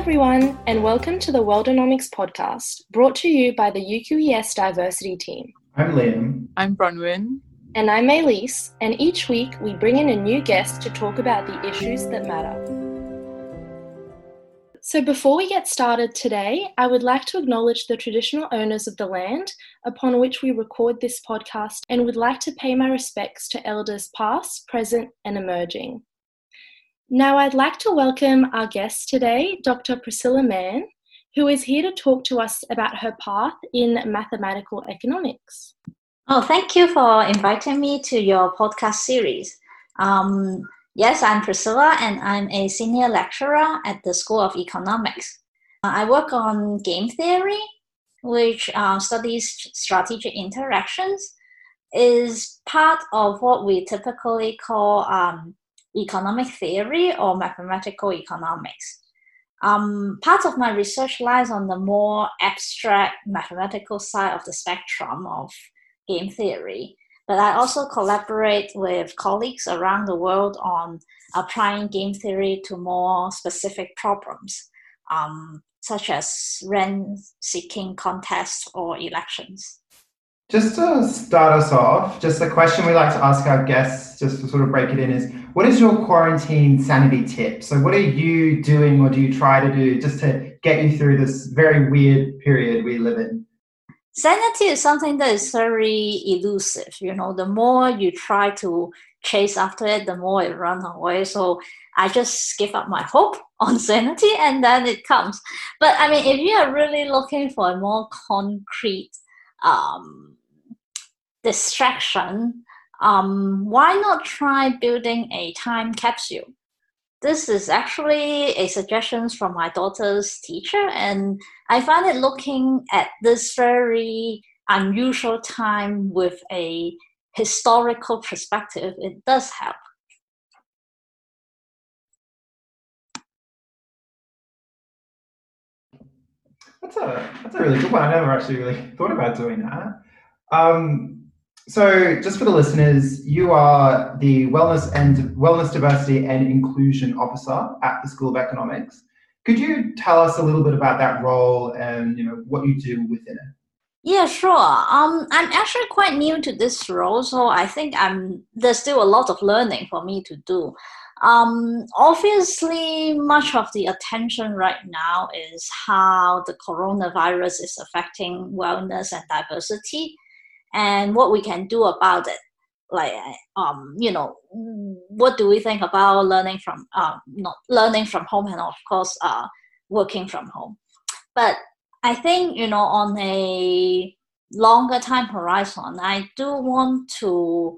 everyone, and welcome to the Worldonomics podcast, brought to you by the UQES Diversity Team. I'm Liam. I'm Bronwyn. And I'm Elise, and each week we bring in a new guest to talk about the issues that matter. So, before we get started today, I would like to acknowledge the traditional owners of the land upon which we record this podcast and would like to pay my respects to elders past, present, and emerging. Now, I'd like to welcome our guest today, Dr. Priscilla Man, who is here to talk to us about her path in mathematical economics. Oh, thank you for inviting me to your podcast series. Um, yes, I'm Priscilla, and I'm a senior lecturer at the School of Economics. Uh, I work on game theory, which uh, studies strategic interactions, is part of what we typically call um, economic theory or mathematical economics. Um, part of my research lies on the more abstract mathematical side of the spectrum of game theory, but I also collaborate with colleagues around the world on applying game theory to more specific problems, um, such as rent seeking contests or elections. Just to start us off, just a question we like to ask our guests, just to sort of break it in, is what is your quarantine sanity tip? So, what are you doing or do you try to do just to get you through this very weird period we live in? Sanity is something that is very elusive. You know, the more you try to chase after it, the more it runs away. So, I just give up my hope on sanity and then it comes. But I mean, if you are really looking for a more concrete um, distraction, um, why not try building a time capsule? This is actually a suggestion from my daughter's teacher, and I find it looking at this very unusual time with a historical perspective, it does help. That's a that's a really good one. I never actually really thought about doing that. Um, so, just for the listeners, you are the Wellness and Wellness Diversity and Inclusion Officer at the School of Economics. Could you tell us a little bit about that role and you know what you do within it? Yeah, sure. Um, I'm actually quite new to this role, so I think I'm there's still a lot of learning for me to do. Um, obviously, much of the attention right now is how the coronavirus is affecting wellness and diversity and what we can do about it. Like um you know what do we think about learning from um not learning from home and of course uh working from home. But i think you know on a longer time horizon i do want to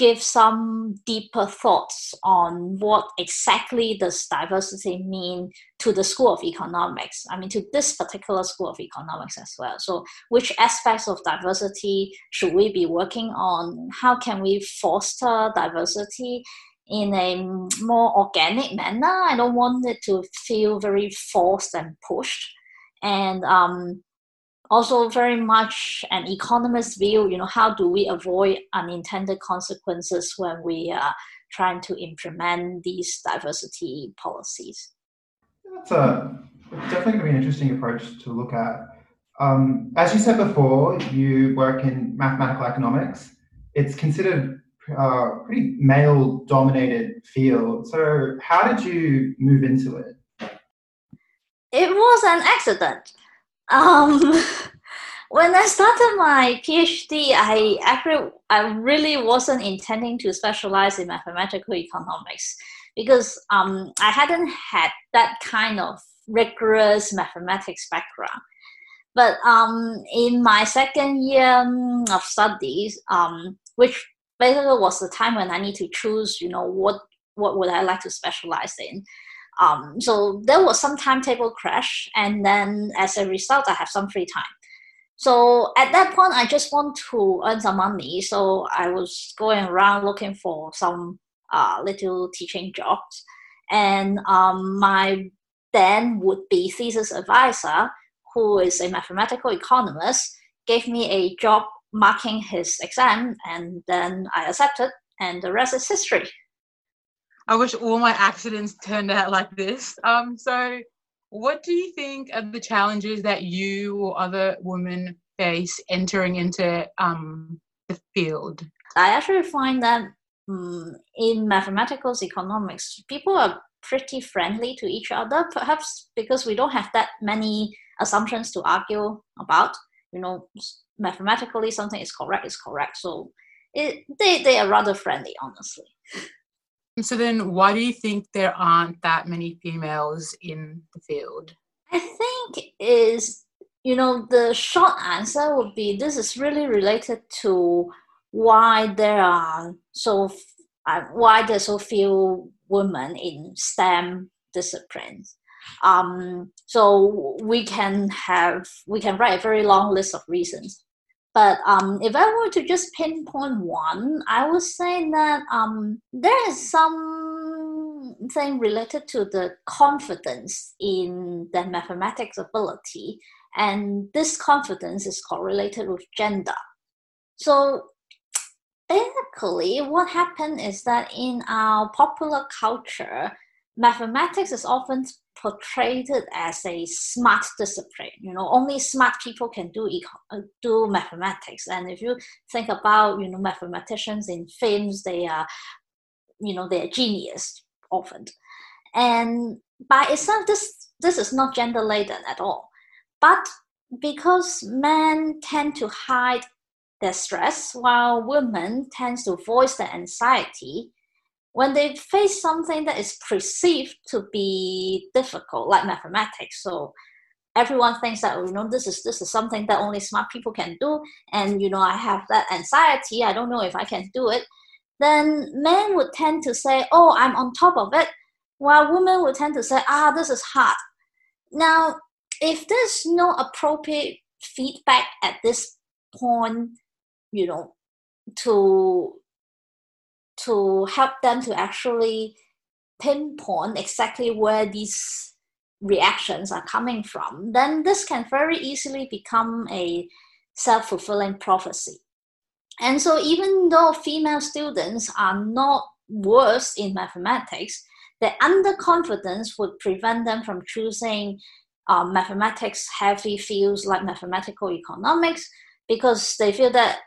give some deeper thoughts on what exactly does diversity mean to the school of economics? I mean to this particular school of economics as well. So which aspects of diversity should we be working on? How can we foster diversity in a more organic manner? I don't want it to feel very forced and pushed. And um, also very much an economist view you know how do we avoid unintended consequences when we are trying to implement these diversity policies? That's a definitely going to be an interesting approach to look at. Um, as you said before you work in mathematical economics. It's considered a uh, pretty male dominated field. So how did you move into it? It was an accident um, when I started my PhD, I actually I really wasn't intending to specialize in mathematical economics because um, I hadn't had that kind of rigorous mathematics background. But um, in my second year of studies, um, which basically was the time when I need to choose, you know, what what would I like to specialize in. Um, so there was some timetable crash, and then as a result, I have some free time. So at that point, I just want to earn some money. So I was going around looking for some uh, little teaching jobs, and um, my then would be thesis advisor, who is a mathematical economist, gave me a job marking his exam, and then I accepted, and the rest is history. I wish all my accidents turned out like this. Um, so what do you think are the challenges that you or other women face entering into um, the field? I actually find that um, in mathematical economics, people are pretty friendly to each other, perhaps because we don't have that many assumptions to argue about. You know, mathematically something is correct is correct. So it, they, they are rather friendly, honestly. So then, why do you think there aren't that many females in the field? I think is you know the short answer would be this is really related to why there are so uh, why there's so few women in STEM disciplines. Um, so we can have we can write a very long list of reasons. But um, if I were to just pinpoint one, I would say that um, there is something related to the confidence in the mathematics ability, and this confidence is correlated with gender. So basically, what happened is that in our popular culture, mathematics is often portrayed as a smart discipline. You know, only smart people can do eco- uh, do mathematics. And if you think about you know mathematicians in films, they are you know they are genius often. And by itself, this this is not gender laden at all. But because men tend to hide their stress while women tends to voice their anxiety, when they face something that is perceived to be difficult, like mathematics, so everyone thinks that you know this is this is something that only smart people can do, and you know I have that anxiety, I don't know if I can do it. Then men would tend to say, "Oh, I'm on top of it," while women would tend to say, "Ah, this is hard." Now, if there's no appropriate feedback at this point, you know, to to help them to actually pinpoint exactly where these reactions are coming from, then this can very easily become a self fulfilling prophecy. And so, even though female students are not worse in mathematics, their underconfidence would prevent them from choosing uh, mathematics heavy fields like mathematical economics because they feel that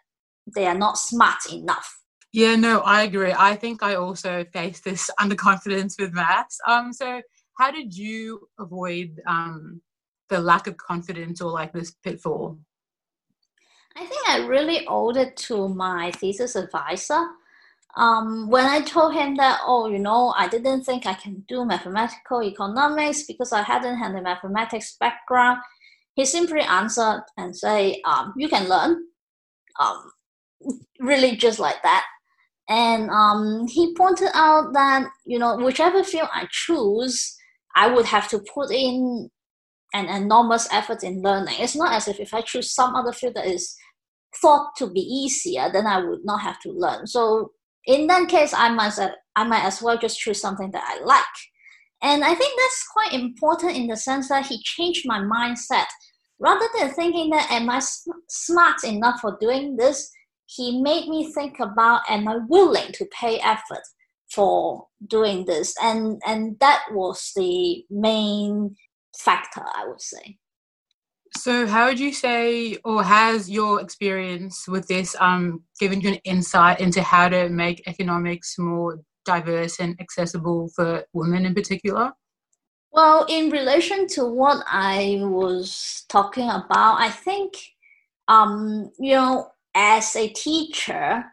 they are not smart enough yeah, no, I agree. I think I also face this underconfidence with maths. Um, so how did you avoid um, the lack of confidence or like this pitfall? I think I really owed it to my thesis advisor. Um, when I told him that, oh, you know, I didn't think I can do mathematical economics because I hadn't had a mathematics background, he simply answered and say, um, you can learn. Um, really just like that and um, he pointed out that you know whichever field I choose, I would have to put in an enormous effort in learning. It's not as if if I choose some other field that is thought to be easier, then I would not have to learn. So in that case, I must I might as well just choose something that I like. And I think that's quite important in the sense that he changed my mindset. Rather than thinking that am I smart enough for doing this, he made me think about am I willing to pay effort for doing this? And and that was the main factor, I would say. So, how would you say, or has your experience with this um, given you an insight into how to make economics more diverse and accessible for women in particular? Well, in relation to what I was talking about, I think, um, you know, as a teacher,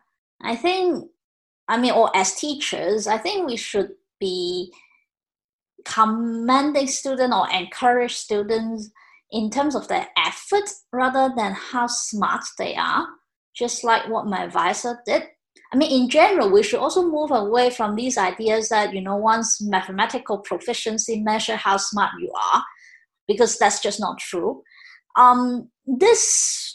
I think, I mean, or as teachers, I think we should be commending students or encourage students in terms of their effort rather than how smart they are, just like what my advisor did. I mean, in general, we should also move away from these ideas that, you know, once mathematical proficiency measure how smart you are, because that's just not true. Um, this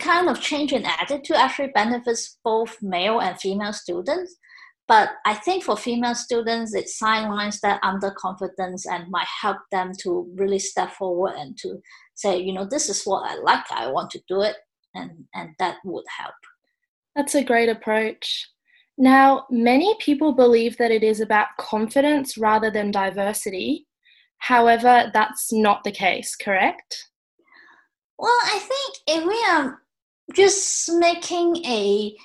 kind of change in attitude actually benefits both male and female students. But I think for female students, it sidelines that underconfidence and might help them to really step forward and to say, you know, this is what I like, I want to do it, and, and that would help. That's a great approach. Now, many people believe that it is about confidence rather than diversity. However, that's not the case, correct? Well, I think if we are just making a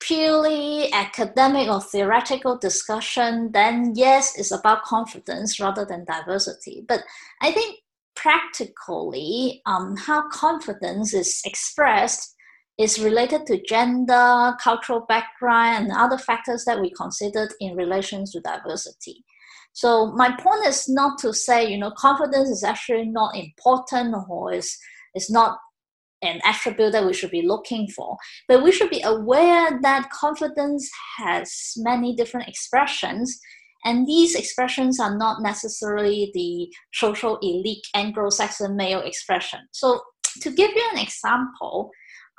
purely academic or theoretical discussion, then yes, it's about confidence rather than diversity. But I think practically, um, how confidence is expressed is related to gender, cultural background, and other factors that we considered in relation to diversity. So my point is not to say, you know, confidence is actually not important or is, is not an attribute that we should be looking for. But we should be aware that confidence has many different expressions, and these expressions are not necessarily the social elite Anglo-Saxon male expression. So, to give you an example,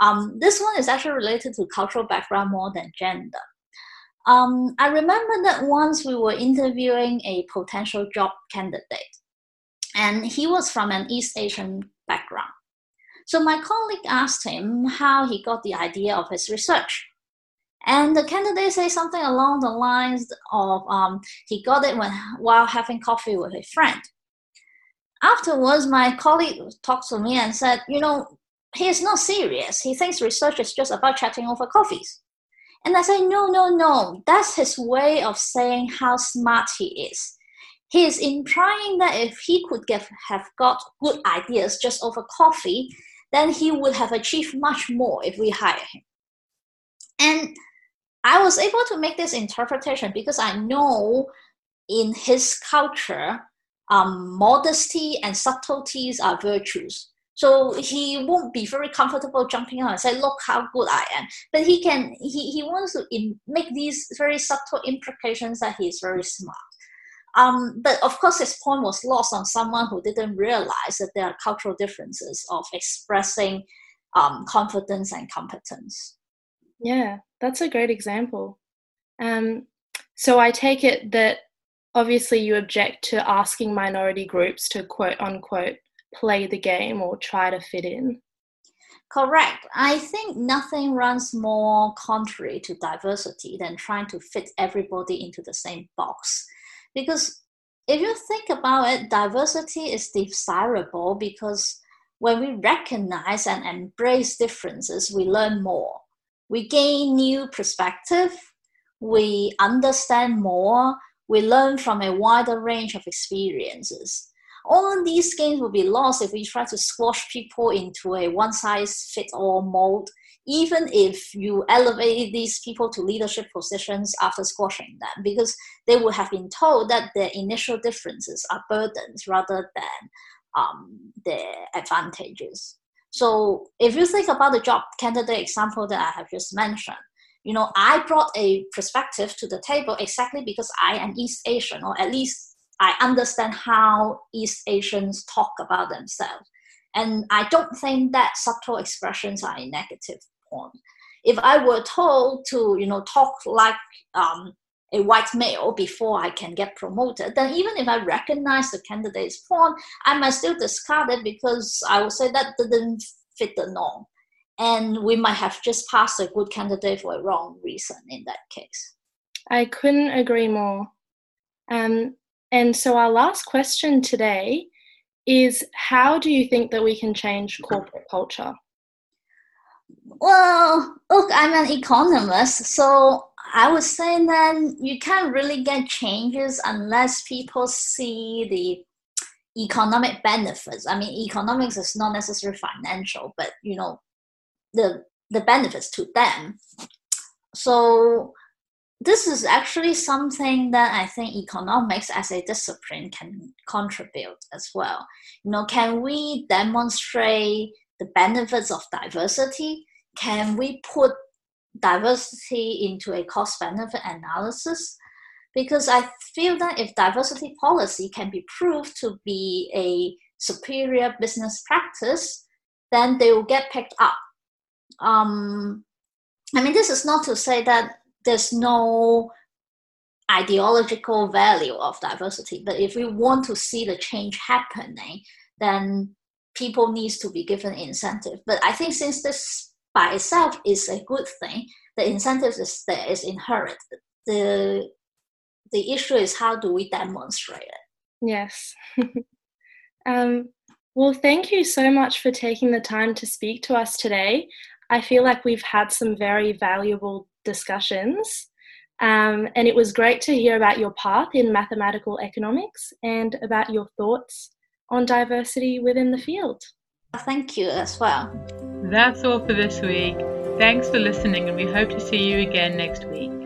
um, this one is actually related to cultural background more than gender. Um, I remember that once we were interviewing a potential job candidate, and he was from an East Asian background. So my colleague asked him how he got the idea of his research. And the candidate said something along the lines of um, he got it when, while having coffee with a friend. Afterwards, my colleague talked to me and said, You know, he is not serious. He thinks research is just about chatting over coffees. And I say, No, no, no. That's his way of saying how smart he is. He is implying that if he could get, have got good ideas just over coffee, then he would have achieved much more if we hire him. And I was able to make this interpretation because I know in his culture, um, modesty and subtleties are virtues. So he won't be very comfortable jumping out and say, "Look how good I am." But he can. He, he wants to in, make these very subtle implications that he is very smart. Um, but of course, his point was lost on someone who didn't realize that there are cultural differences of expressing um, confidence and competence. Yeah, that's a great example. Um, so I take it that obviously you object to asking minority groups to quote unquote play the game or try to fit in. Correct. I think nothing runs more contrary to diversity than trying to fit everybody into the same box. Because if you think about it, diversity is desirable because when we recognize and embrace differences, we learn more. We gain new perspective, we understand more, we learn from a wider range of experiences. All these gains will be lost if we try to squash people into a one size fits all mold even if you elevate these people to leadership positions after squashing them, because they would have been told that their initial differences are burdens rather than um, their advantages. So if you think about the job candidate example that I have just mentioned, you know, I brought a perspective to the table exactly because I am East Asian, or at least I understand how East Asians talk about themselves. And I don't think that subtle expressions are a negative point. If I were told to, you know, talk like um, a white male before I can get promoted, then even if I recognize the candidate's point, I might still discard it because I would say that didn't fit the norm. And we might have just passed a good candidate for a wrong reason in that case. I couldn't agree more. Um, and so, our last question today is How do you think that we can change corporate culture? Well, look, I'm an economist, so I would say that you can't really get changes unless people see the economic benefits. I mean, economics is not necessarily financial, but you know, the the benefits to them. So this is actually something that I think economics as a discipline can contribute as well. You know, can we demonstrate the benefits of diversity? can we put diversity into a cost benefit analysis? Because I feel that if diversity policy can be proved to be a superior business practice, then they will get picked up. Um, I mean, this is not to say that there's no ideological value of diversity, but if we want to see the change happening, then people needs to be given incentive. But I think since this by itself is a good thing. The incentive is there, is inherent. The the issue is how do we demonstrate it? Yes. um, well, thank you so much for taking the time to speak to us today. I feel like we've had some very valuable discussions. Um, and it was great to hear about your path in mathematical economics and about your thoughts on diversity within the field. Thank you as well. That's all for this week. Thanks for listening, and we hope to see you again next week.